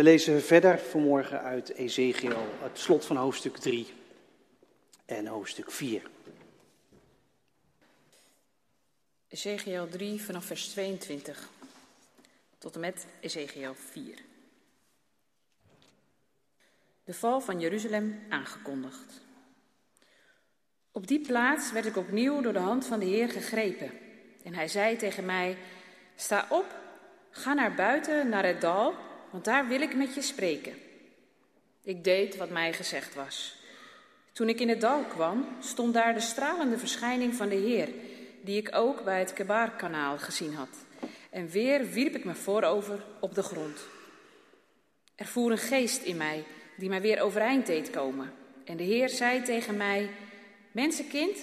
We lezen verder vanmorgen uit Ezekiel, het slot van hoofdstuk 3 en hoofdstuk 4. Ezekiel 3 vanaf vers 22 tot en met Ezekiel 4. De val van Jeruzalem aangekondigd. Op die plaats werd ik opnieuw door de hand van de Heer gegrepen. En hij zei tegen mij: Sta op, ga naar buiten, naar het dal, want daar wil ik met je spreken. Ik deed wat mij gezegd was. Toen ik in het dal kwam, stond daar de stralende verschijning van de Heer, die ik ook bij het Kebaarkanaal gezien had. En weer wierp ik me voorover op de grond. Er voer een geest in mij, die mij weer overeind deed komen. En de Heer zei tegen mij: Mensenkind,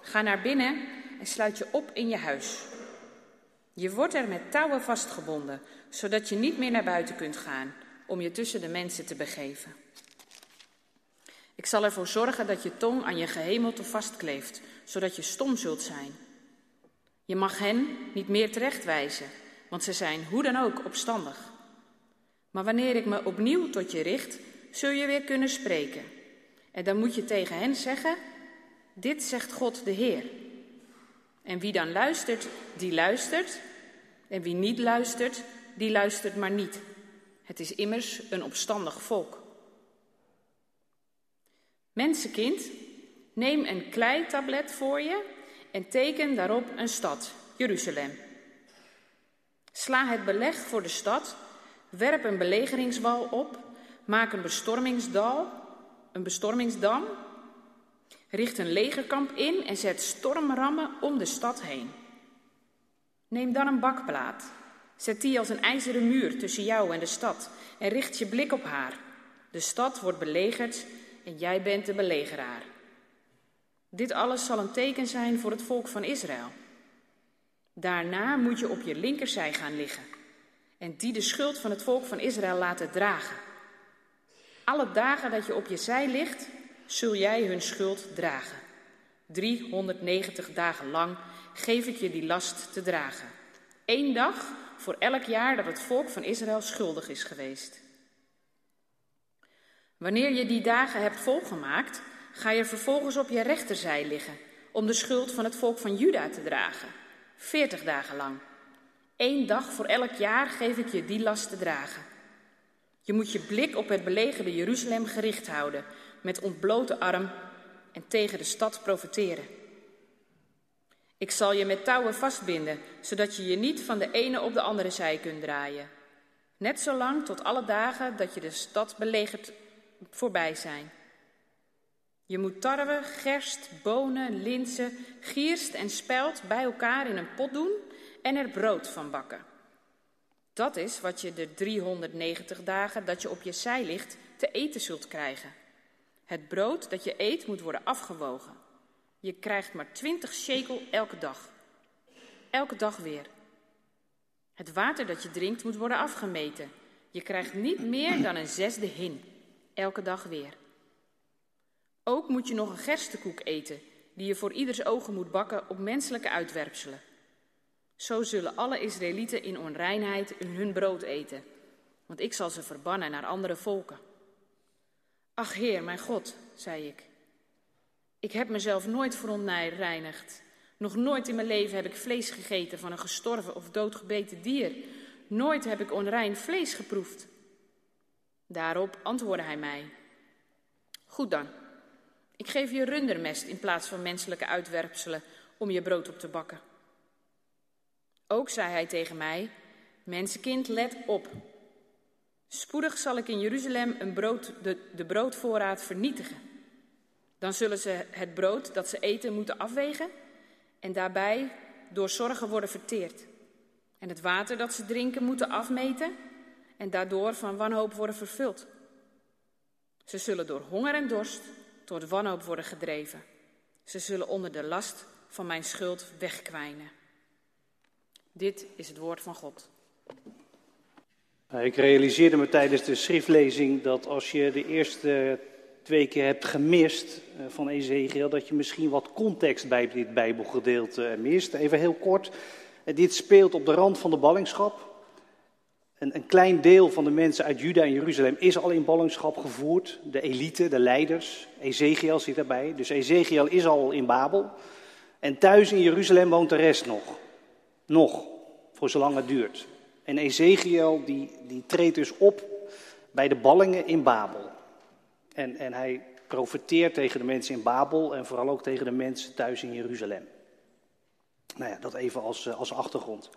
ga naar binnen en sluit je op in je huis. Je wordt er met touwen vastgebonden, zodat je niet meer naar buiten kunt gaan om je tussen de mensen te begeven. Ik zal ervoor zorgen dat je tong aan je gehemelte vastkleeft, zodat je stom zult zijn. Je mag hen niet meer terechtwijzen, want ze zijn hoe dan ook opstandig. Maar wanneer ik me opnieuw tot je richt, zul je weer kunnen spreken. En dan moet je tegen hen zeggen: Dit zegt God de Heer. En wie dan luistert, die luistert. En wie niet luistert, die luistert maar niet. Het is immers een opstandig volk. Mensenkind, neem een kleitablet voor je en teken daarop een stad, Jeruzalem. Sla het beleg voor de stad, werp een belegeringswal op, maak een bestormingsdal, een bestormingsdam, richt een legerkamp in en zet stormrammen om de stad heen. Neem dan een bakplaat, zet die als een ijzeren muur tussen jou en de stad en richt je blik op haar. De stad wordt belegerd en jij bent de belegeraar. Dit alles zal een teken zijn voor het volk van Israël. Daarna moet je op je linkerzij gaan liggen en die de schuld van het volk van Israël laten dragen. Alle dagen dat je op je zij ligt, zul jij hun schuld dragen. 390 dagen lang geef ik je die last te dragen. Eén dag voor elk jaar dat het volk van Israël schuldig is geweest. Wanneer je die dagen hebt volgemaakt, ga je vervolgens op je rechterzij liggen om de schuld van het volk van Juda te dragen. Veertig dagen lang. Eén dag voor elk jaar geef ik je die last te dragen. Je moet je blik op het belegerde Jeruzalem gericht houden, met ontblote arm en tegen de stad profiteren. Ik zal je met touwen vastbinden, zodat je je niet van de ene op de andere zij kunt draaien. Net zolang tot alle dagen dat je de stad belegert voorbij zijn. Je moet tarwe, gerst, bonen, linzen, gierst en spelt bij elkaar in een pot doen en er brood van bakken. Dat is wat je de 390 dagen dat je op je zij ligt te eten zult krijgen. Het brood dat je eet moet worden afgewogen. Je krijgt maar 20 shekel elke dag. Elke dag weer. Het water dat je drinkt moet worden afgemeten. Je krijgt niet meer dan een zesde hin. Elke dag weer. Ook moet je nog een gerstekoek eten, die je voor ieders ogen moet bakken op menselijke uitwerpselen. Zo zullen alle Israëlieten in onreinheid hun brood eten, want ik zal ze verbannen naar andere volken. Ach Heer, mijn God, zei ik, ik heb mezelf nooit verontreinigd. Nog nooit in mijn leven heb ik vlees gegeten van een gestorven of doodgebeten dier. Nooit heb ik onrein vlees geproefd. Daarop antwoordde hij mij: Goed dan, ik geef je rundermest in plaats van menselijke uitwerpselen om je brood op te bakken. Ook zei hij tegen mij: Mensenkind, let op. Spoedig zal ik in Jeruzalem een brood, de, de broodvoorraad vernietigen. Dan zullen ze het brood dat ze eten moeten afwegen en daarbij door zorgen worden verteerd. En het water dat ze drinken moeten afmeten en daardoor van wanhoop worden vervuld. Ze zullen door honger en dorst tot wanhoop worden gedreven. Ze zullen onder de last van mijn schuld wegkwijnen. Dit is het woord van God. Ik realiseerde me tijdens de schriftlezing dat als je de eerste twee keer hebt gemist eh, van Ezekiel, dat je misschien wat context bij dit Bijbelgedeelte mist. Even heel kort. Dit speelt op de rand van de ballingschap. Een, een klein deel van de mensen uit Juda en Jeruzalem is al in ballingschap gevoerd. De elite, de leiders. Ezekiel zit daarbij. Dus Ezekiel is al in Babel. En thuis in Jeruzalem woont de rest nog. Nog, voor zolang het duurt. En Ezekiel die, die treedt dus op bij de ballingen in Babel. En, en hij profeteert tegen de mensen in Babel en vooral ook tegen de mensen thuis in Jeruzalem. Nou ja, dat even als, eh, als achtergrond.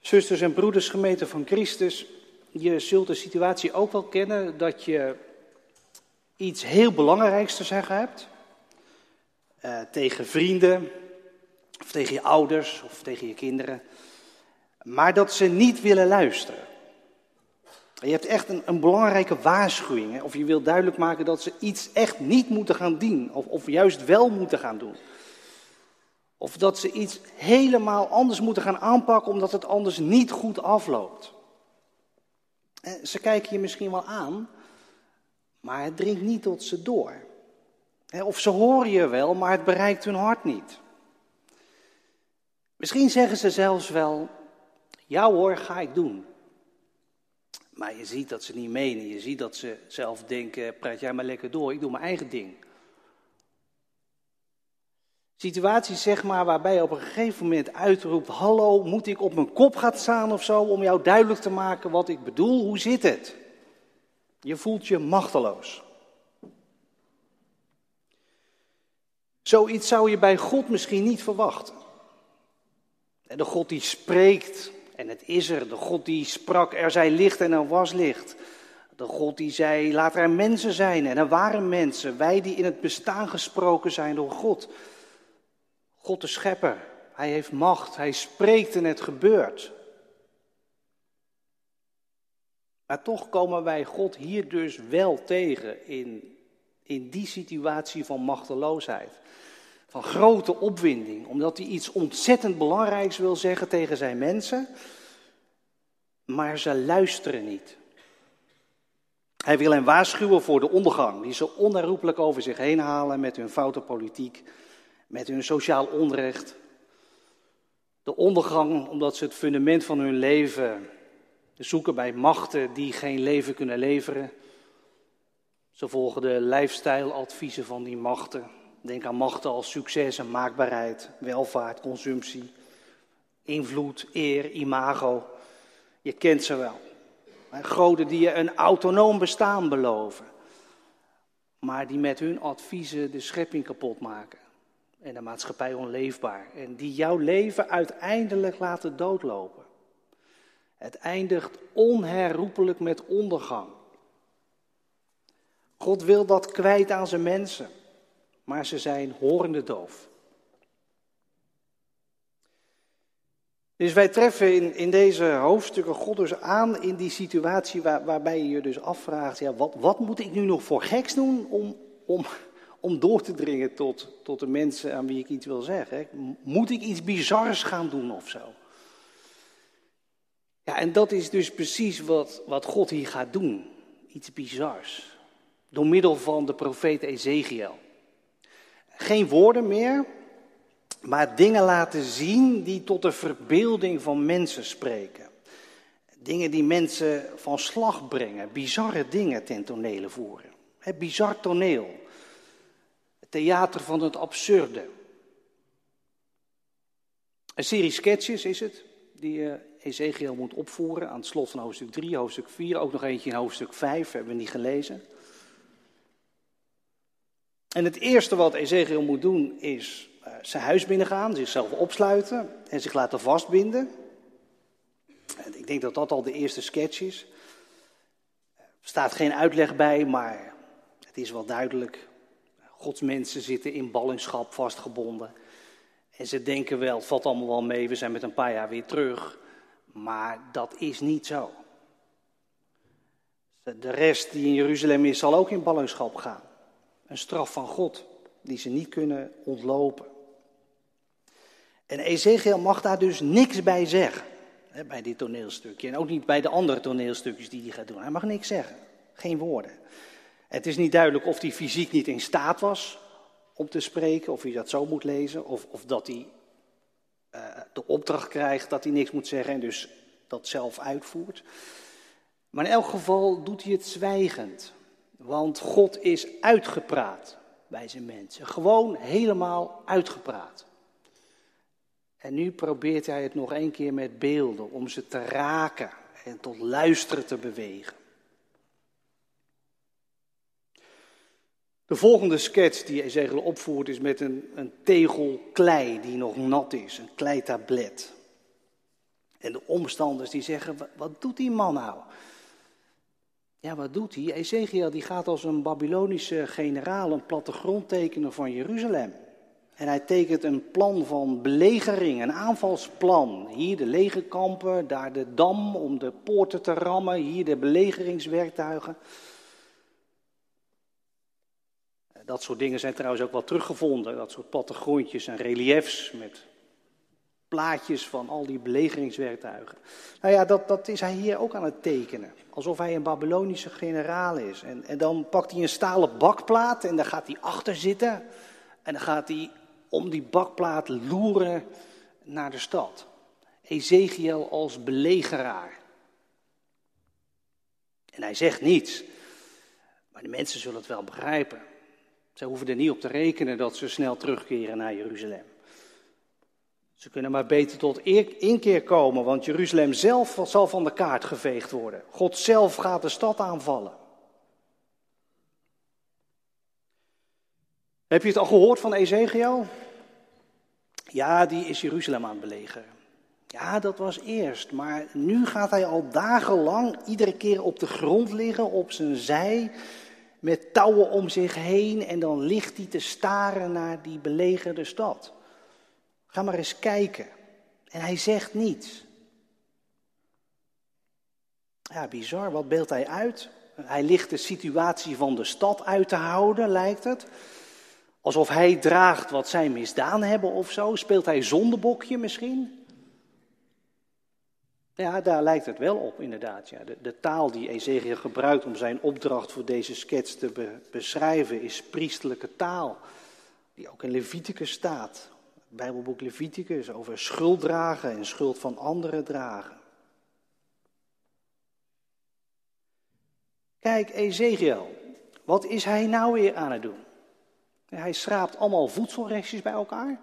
Zusters en broeders, gemeente van Christus, je zult de situatie ook wel kennen dat je iets heel belangrijks te zeggen hebt. Uh, tegen vrienden, of tegen je ouders, of tegen je kinderen. Maar dat ze niet willen luisteren. Je hebt echt een, een belangrijke waarschuwing. Hè? Of je wilt duidelijk maken dat ze iets echt niet moeten gaan doen. Of, of juist wel moeten gaan doen. Of dat ze iets helemaal anders moeten gaan aanpakken omdat het anders niet goed afloopt. Ze kijken je misschien wel aan, maar het dringt niet tot ze door. Of ze horen je wel, maar het bereikt hun hart niet. Misschien zeggen ze zelfs wel, ja hoor, ga ik doen. Maar je ziet dat ze niet menen. Je ziet dat ze zelf denken, praat jij maar lekker door, ik doe mijn eigen ding. Situaties zeg maar waarbij je op een gegeven moment uitroept, hallo, moet ik op mijn kop gaan staan of zo om jou duidelijk te maken wat ik bedoel? Hoe zit het? Je voelt je machteloos. Zoiets zou je bij God misschien niet verwachten. De God die spreekt en het is er. De God die sprak, er zij licht en er was licht. De God die zei, laat er mensen zijn en er waren mensen. Wij die in het bestaan gesproken zijn door God. God de schepper, hij heeft macht, hij spreekt en het gebeurt. Maar toch komen wij God hier dus wel tegen in, in die situatie van machteloosheid. Van grote opwinding, omdat hij iets ontzettend belangrijks wil zeggen tegen zijn mensen, maar ze luisteren niet. Hij wil hen waarschuwen voor de ondergang die ze onherroepelijk over zich heen halen met hun foute politiek met hun sociaal onrecht. De ondergang omdat ze het fundament van hun leven zoeken bij machten die geen leven kunnen leveren. Ze volgen de lifestyle-adviezen van die machten. Denk aan machten als succes en maakbaarheid, welvaart, consumptie, invloed, eer, imago. Je kent ze wel. Goden die je een autonoom bestaan beloven, maar die met hun adviezen de schepping kapot maken en de maatschappij onleefbaar. En die jouw leven uiteindelijk laten doodlopen. Het eindigt onherroepelijk met ondergang. God wil dat kwijt aan zijn mensen, maar ze zijn horende doof. Dus wij treffen in, in deze hoofdstukken God dus aan in die situatie waar, waarbij je je dus afvraagt, ja, wat, wat moet ik nu nog voor geks doen om, om, om door te dringen tot, tot de mensen aan wie ik iets wil zeggen. Moet ik iets bizars gaan doen of zo? Ja, en dat is dus precies wat, wat God hier gaat doen. Iets bizars. Door middel van de profeet Ezekiel. Geen woorden meer, maar dingen laten zien die tot de verbeelding van mensen spreken. Dingen die mensen van slag brengen, bizarre dingen ten tonele voeren. Het bizar toneel theater van het absurde. Een serie sketches is het, die uh, Ezekiel moet opvoeren aan het slot van hoofdstuk 3, hoofdstuk 4, ook nog eentje in hoofdstuk 5, hebben we niet gelezen. En het eerste wat Ezekiel moet doen is uh, zijn huis binnengaan, zichzelf opsluiten en zich laten vastbinden. En ik denk dat dat al de eerste sketch is. Er staat geen uitleg bij, maar het is wel duidelijk. Gods mensen zitten in ballingschap vastgebonden. En ze denken wel, het valt allemaal wel mee, we zijn met een paar jaar weer terug. Maar dat is niet zo. De rest die in Jeruzalem is, zal ook in ballingschap gaan. Een straf van God, die ze niet kunnen ontlopen. En Ezekiel mag daar dus niks bij zeggen, hè, bij dit toneelstukje. En ook niet bij de andere toneelstukjes die hij gaat doen. Hij mag niks zeggen, geen woorden. Het is niet duidelijk of hij fysiek niet in staat was om te spreken, of hij dat zo moet lezen, of, of dat hij uh, de opdracht krijgt dat hij niks moet zeggen en dus dat zelf uitvoert. Maar in elk geval doet hij het zwijgend. Want God is uitgepraat bij zijn mensen. Gewoon helemaal uitgepraat. En nu probeert hij het nog een keer met beelden om ze te raken en tot luisteren te bewegen. De volgende sketch die Ezekiel opvoert is met een, een tegel klei die nog nat is, een kleitablet. En de omstanders die zeggen, wat doet die man nou? Ja, wat doet hij? Ezekiel die gaat als een Babylonische generaal een plattegrond tekenen van Jeruzalem. En hij tekent een plan van belegering, een aanvalsplan. Hier de legerkampen, daar de dam om de poorten te rammen, hier de belegeringswerktuigen. Dat soort dingen zijn trouwens ook wel teruggevonden. Dat soort plattegrondjes en reliefs met plaatjes van al die belegeringswerktuigen. Nou ja, dat, dat is hij hier ook aan het tekenen. Alsof hij een Babylonische generaal is. En, en dan pakt hij een stalen bakplaat en daar gaat hij achter zitten. En dan gaat hij om die bakplaat loeren naar de stad. Ezekiel als belegeraar. En hij zegt niets. Maar de mensen zullen het wel begrijpen. Ze hoeven er niet op te rekenen dat ze snel terugkeren naar Jeruzalem. Ze kunnen maar beter tot inkeer komen, want Jeruzalem zelf zal van de kaart geveegd worden. God zelf gaat de stad aanvallen. Heb je het al gehoord van Ezekiel? Ja, die is Jeruzalem aan het belegeren. Ja, dat was eerst, maar nu gaat hij al dagenlang iedere keer op de grond liggen, op zijn zij, met touwen om zich heen en dan ligt hij te staren naar die belegerde stad. Ga maar eens kijken. En hij zegt niets. Ja, bizar, wat beeldt hij uit? Hij ligt de situatie van de stad uit te houden, lijkt het. Alsof hij draagt wat zij misdaan hebben of zo. Speelt hij zondebokje misschien? Ja, daar lijkt het wel op, inderdaad. Ja. De, taal die Ezekiel gebruikt om zijn opdracht voor deze sketch te beschrijven is priestelijke taal. Die ook in Leviticus staat. Bijbelboek Leviticus over schuld dragen en schuld van anderen dragen. Kijk, Ezekiel, wat is hij nou weer aan het doen? Hij schraapt allemaal voedselrestjes bij elkaar.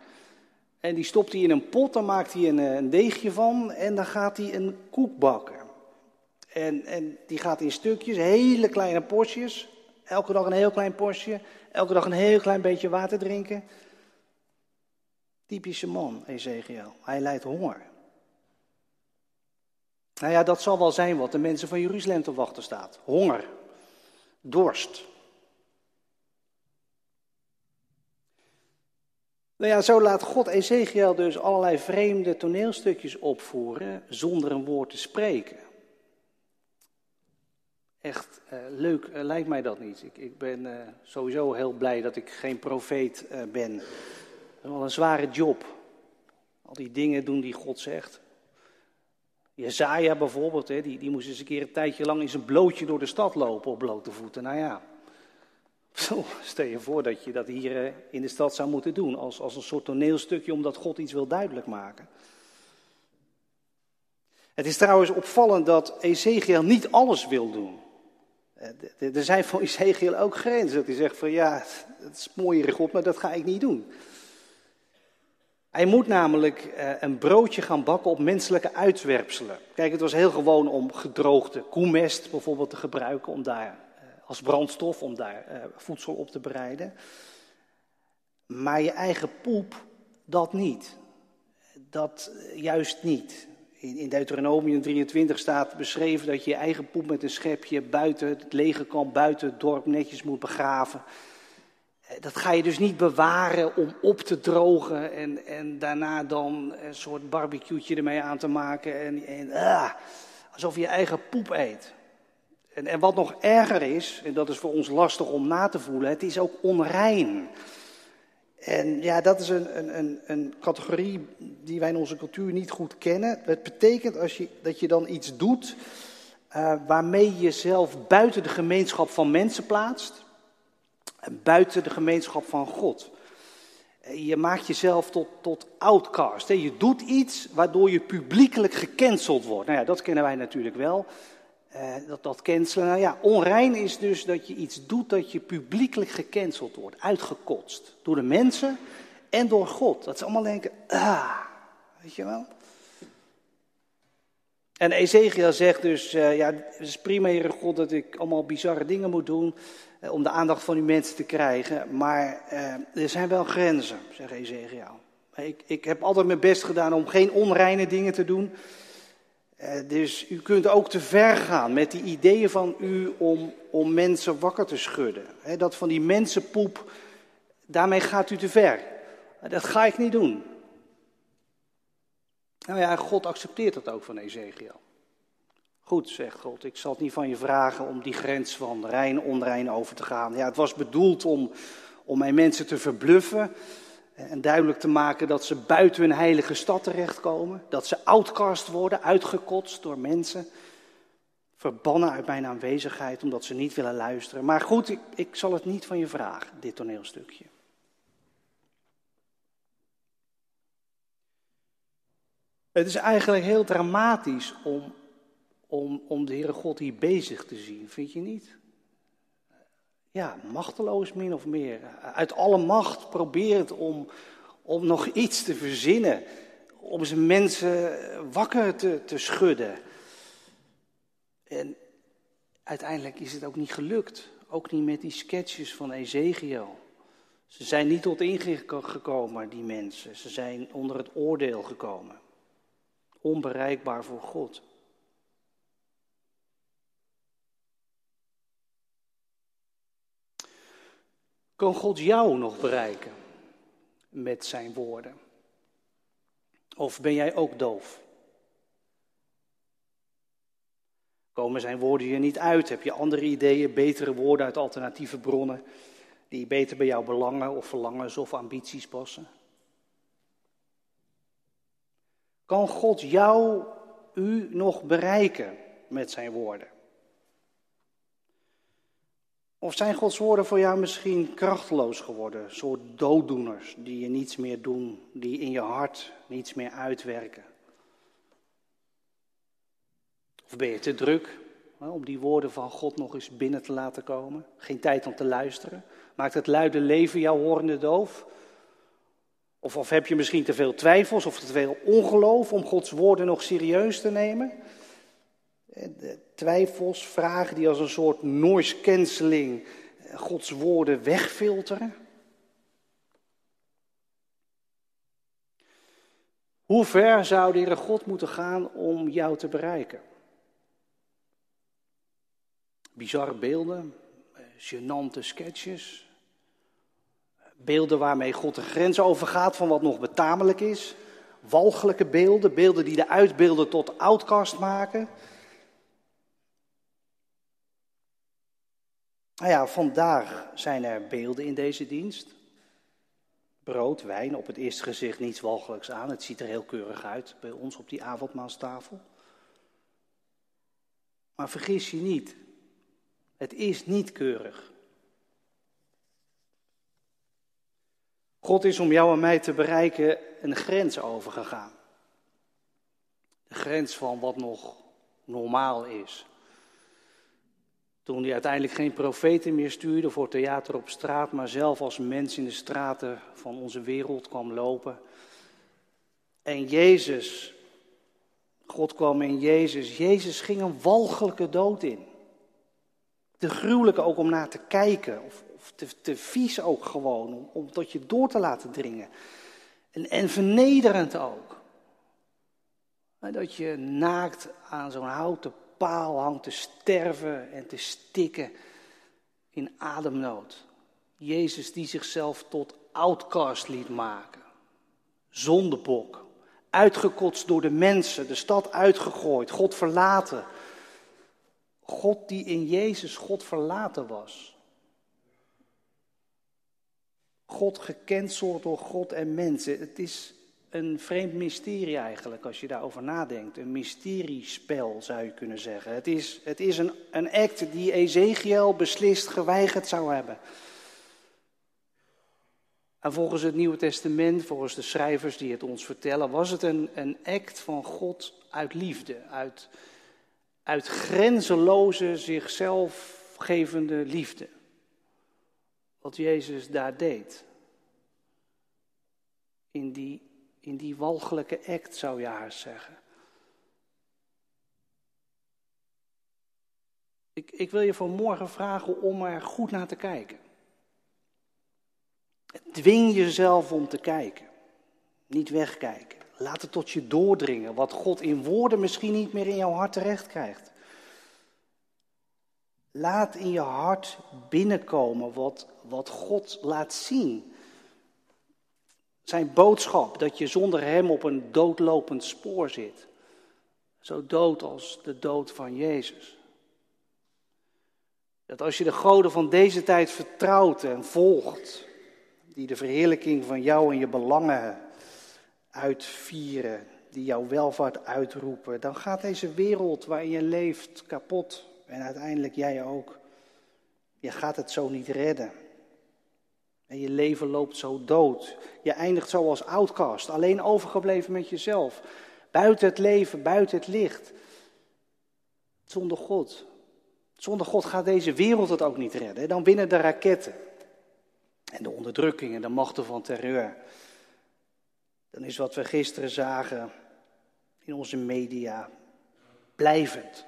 En die stopt hij in een pot, dan maakt hij een, eh, een deegje van en dan gaat hij een koek bakken. En, en die gaat in stukjes, hele kleine porties. Elke dag een heel klein portje. Elke dag een heel klein beetje water drinken. Typische man, Ezekiel. Hij lijdt honger. Nou ja, dat zal wel zijn wat de mensen van Jeruzalem te wachten staat. Honger, dorst, Nou ja, zo laat God Ezekiel dus allerlei vreemde toneelstukjes opvoeren zonder een woord te spreken. Echt uh, leuk uh, lijkt mij dat niet. Ik, ik ben uh, sowieso heel blij dat ik geen profeet ben. Is wel een zware job. Al die dingen doen die God zegt. Jezaja bijvoorbeeld, hè, die, die moest eens een keer een tijdje lang in zijn blootje door de stad lopen op blote voeten. Nou ja, zo, stel je voor dat je dat hier eh, in de stad zou moeten doen, als, als een soort toneelstukje omdat God iets wil duidelijk maken. Het is trouwens opvallend dat Ezekiel niet alles wil doen. Eh, er zijn voor Ezekiel ook grenzen. Dat hij zegt van ja, het is mooi God, maar dat ga ik niet doen. Hij moet namelijk eh, een broodje gaan bakken op menselijke uitwerpselen. Kijk, het was heel gewoon om gedroogde koemest bijvoorbeeld te gebruiken, om daar als brandstof om daar uh, voedsel op te bereiden. Maar je eigen poep, dat niet. Dat juist niet. In, Deuteronomium 23 staat beschreven dat je je eigen poep met een schepje buiten het legerkamp, buiten het dorp netjes moet begraven. Eh, dat ga je dus niet bewaren om op te drogen en, en daarna dan een soort barbecue'tje ermee aan te maken. En, en ah, alsof je je eigen poep eet. En, en wat nog erger is, en dat is voor ons lastig om na te voelen, het is ook onrein. En ja, dat is een, een, een, een categorie die wij in onze cultuur niet goed kennen. Het betekent als je, dat je dan iets doet uh, waarmee je jezelf buiten de gemeenschap van mensen plaatst. En buiten de gemeenschap van God. Je maakt jezelf tot, tot outcast. Je doet iets waardoor je publiekelijk gecanceld wordt. Nou ja, dat kennen wij natuurlijk wel. Uh, dat, dat cancelen. Nou ja, onrein is dus dat je iets doet dat je publiekelijk gecanceld wordt. Uitgekotst. Door de mensen en door God. Dat ze allemaal denken, ah, weet je wel. En Ezekiel zegt dus, uh, ja, het is prima, Heere God, dat ik allemaal bizarre dingen moet doen uh, om de aandacht van uw mensen te krijgen. Maar uh, er zijn wel grenzen, zegt Ezekiel. Ik, ik heb altijd mijn best gedaan om geen onreine dingen te doen. dus u kunt ook te ver gaan met die ideeën van u om, om mensen wakker te schudden. Dat van die mensenpoep, daarmee gaat u te ver. Dat ga ik niet doen. Nou ja, God accepteert dat ook van Ezekiel. Goed, zegt God, ik zal het niet van je vragen om die grens van rein onrein over te gaan. Ja, het was bedoeld om, om mijn mensen te verbluffen en duidelijk te maken dat ze buiten hun heilige stad terechtkomen. Dat ze outcast worden, uitgekotst door mensen. Verbannen uit mijn aanwezigheid omdat ze niet willen luisteren. Maar goed, ik, ik zal het niet van je vragen, dit toneelstukje. Het is eigenlijk heel dramatisch om, om, om de Heere God hier bezig te zien, vind je niet? Ja, machteloos min of meer. Uit alle macht probeert om, om nog iets te verzinnen. Om zijn mensen wakker te, te schudden. En uiteindelijk is het ook niet gelukt. Ook niet met die sketches van Ezekiel. Ze zijn niet tot inzicht gekomen, die mensen. Ze zijn onder het oordeel gekomen onbereikbaar voor God. Kan God jou nog bereiken met zijn woorden? Of ben jij ook doof? Komen zijn woorden je niet uit? Heb je andere ideeën, betere woorden uit alternatieve bronnen die beter bij jouw belangen of verlangens of ambities passen? Kan God jou, u nog bereiken met zijn woorden? Of zijn Gods woorden voor jou misschien krachteloos geworden, soort dooddoeners die je niets meer doen, die in je hart niets meer uitwerken? Of ben je te druk om die woorden van God nog eens binnen te laten komen? Geen tijd om te luisteren? Maakt het luide leven jouw horende doof? Of, of heb je misschien te veel twijfels of te veel ongeloof om Gods woorden nog serieus te nemen? Eh, twijfels, vragen die als een soort noise cancelling eh, Gods woorden wegfilteren. Hoe ver zou de Heere God moeten gaan om jou te bereiken? Bizarre beelden, eh, gênante sketches, Beelden waarmee God de grens overgaat van wat nog betamelijk is. Walgelijke beelden, beelden die de uitbeelden tot outcast maken. Nou ja, vandaag zijn er beelden in deze dienst. Brood, wijn, op het eerste gezicht niets walgelijks aan. Het ziet er heel keurig uit bij ons op die avondmaalstafel. Maar vergis je niet, het is niet keurig. God is om jou en mij te bereiken een grens overgegaan. De grens van wat nog normaal is. Toen hij uiteindelijk geen profeten meer stuurde voor theater op straat, maar zelf als mens in de straten van onze wereld kwam lopen. En Jezus, God kwam in Jezus, Jezus ging een walgelijke dood in. De gruwelijke ook om naar te kijken, of te, te vies ook gewoon, om, tot je door te laten dringen. En, en vernederend ook. Dat je naakt aan zo'n houten paal hangt te sterven en te stikken in ademnood. Jezus die zichzelf tot outcast liet maken. Zondebok. Uitgekotst door de mensen, de stad uitgegooid, God verlaten. God die in Jezus God verlaten was. God gecanceld door God en mensen. Het is een vreemd mysterie eigenlijk, als je daarover nadenkt. Een mysteriespel zou je kunnen zeggen. Het is, het is een, een act die Ezekiel beslist geweigerd zou hebben. En volgens het Nieuwe Testament, volgens de schrijvers die het ons vertellen, was het een, een act van God uit liefde, uit, uit grenzeloze, zichzelf gevende liefde. Wat Jezus daar deed. In die, in die walgelijke act zou je haar zeggen. Ik, ik wil je vanmorgen vragen om er goed naar te kijken. Dwing jezelf om te kijken. Niet wegkijken. Laat het tot je doordringen. Wat God in woorden misschien niet meer in jouw hart terecht krijgt. Laat in je hart binnenkomen wat, wat God laat zien. Zijn boodschap dat je zonder Hem op een doodlopend spoor zit. Zo dood als de dood van Jezus. Dat als je de goden van deze tijd vertrouwt en volgt, die de verheerlijking van jou en je belangen uitvieren, die jouw welvaart uitroepen, dan gaat deze wereld waarin je leeft kapot. En uiteindelijk jij ook. Je gaat het zo niet redden. En je leven loopt zo dood. Je eindigt zo als outcast, alleen overgebleven met jezelf. Buiten het leven, buiten het licht. Zonder God. Zonder God gaat deze wereld het ook niet redden. Dan binnen de raketten. En de onderdrukking en de machten van terreur. Dan is wat we gisteren zagen in onze media blijvend.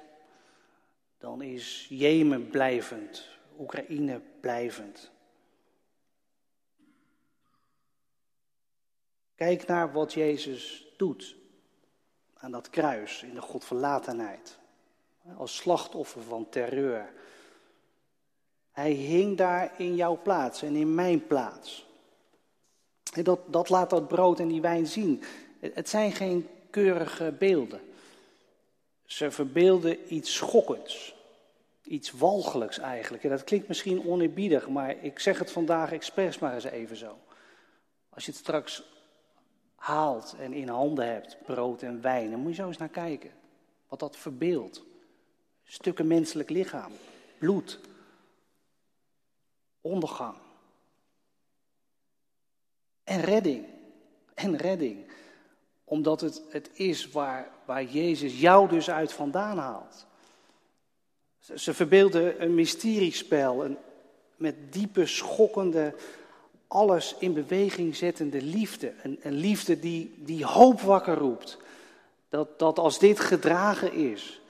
Dan is Jemen blijvend, Oekraïne blijvend. Kijk naar wat Jezus doet aan dat kruis in de godverlatenheid. Als slachtoffer van terreur. Hij hing daar in jouw plaats en in mijn plaats. Dat, dat laat dat brood en die wijn zien. Het zijn geen keurige beelden. Ze verbeelden iets schokkends. Iets walgelijks eigenlijk. En dat klinkt misschien oneerbiedig, maar ik zeg het vandaag expres maar eens even zo. Als je het straks haalt en in handen hebt, brood en wijn, dan moet je zo eens naar kijken. Wat dat verbeeldt. Stukken menselijk lichaam, bloed, ondergang. En redding. En redding. Omdat het het is waar, waar Jezus jou dus uit vandaan haalt. Ze verbeelden een mysteriespel, een, met diepe, schokkende, alles in beweging zettende liefde. Een, een liefde die, die hoop wakker roept. Dat, dat als dit gedragen is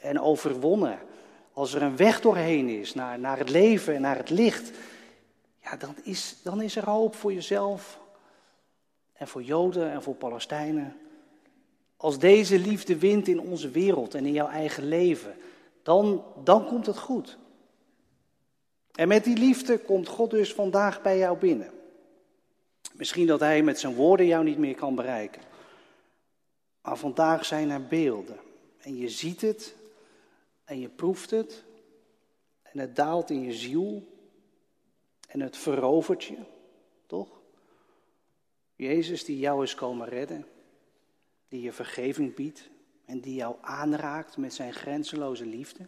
en overwonnen, als er een weg doorheen is naar, naar het leven en naar het licht, ja, dan, is, dan is er hoop voor jezelf en voor Joden en voor Palestijnen. Als deze liefde wint in onze wereld en in jouw eigen leven, dan, dan komt het goed. En met die liefde komt God dus vandaag bij jou binnen. Misschien dat Hij met zijn woorden jou niet meer kan bereiken. Maar vandaag zijn er beelden. En je ziet het en je proeft het. En het daalt in je ziel. En het verovert je, toch? Jezus die jou is komen redden. Die je vergeving biedt en die jou aanraakt met zijn grenzeloze liefde.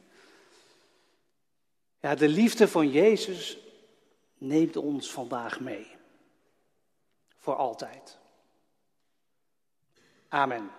Ja, de liefde van Jezus neemt ons vandaag mee. Voor altijd. Amen.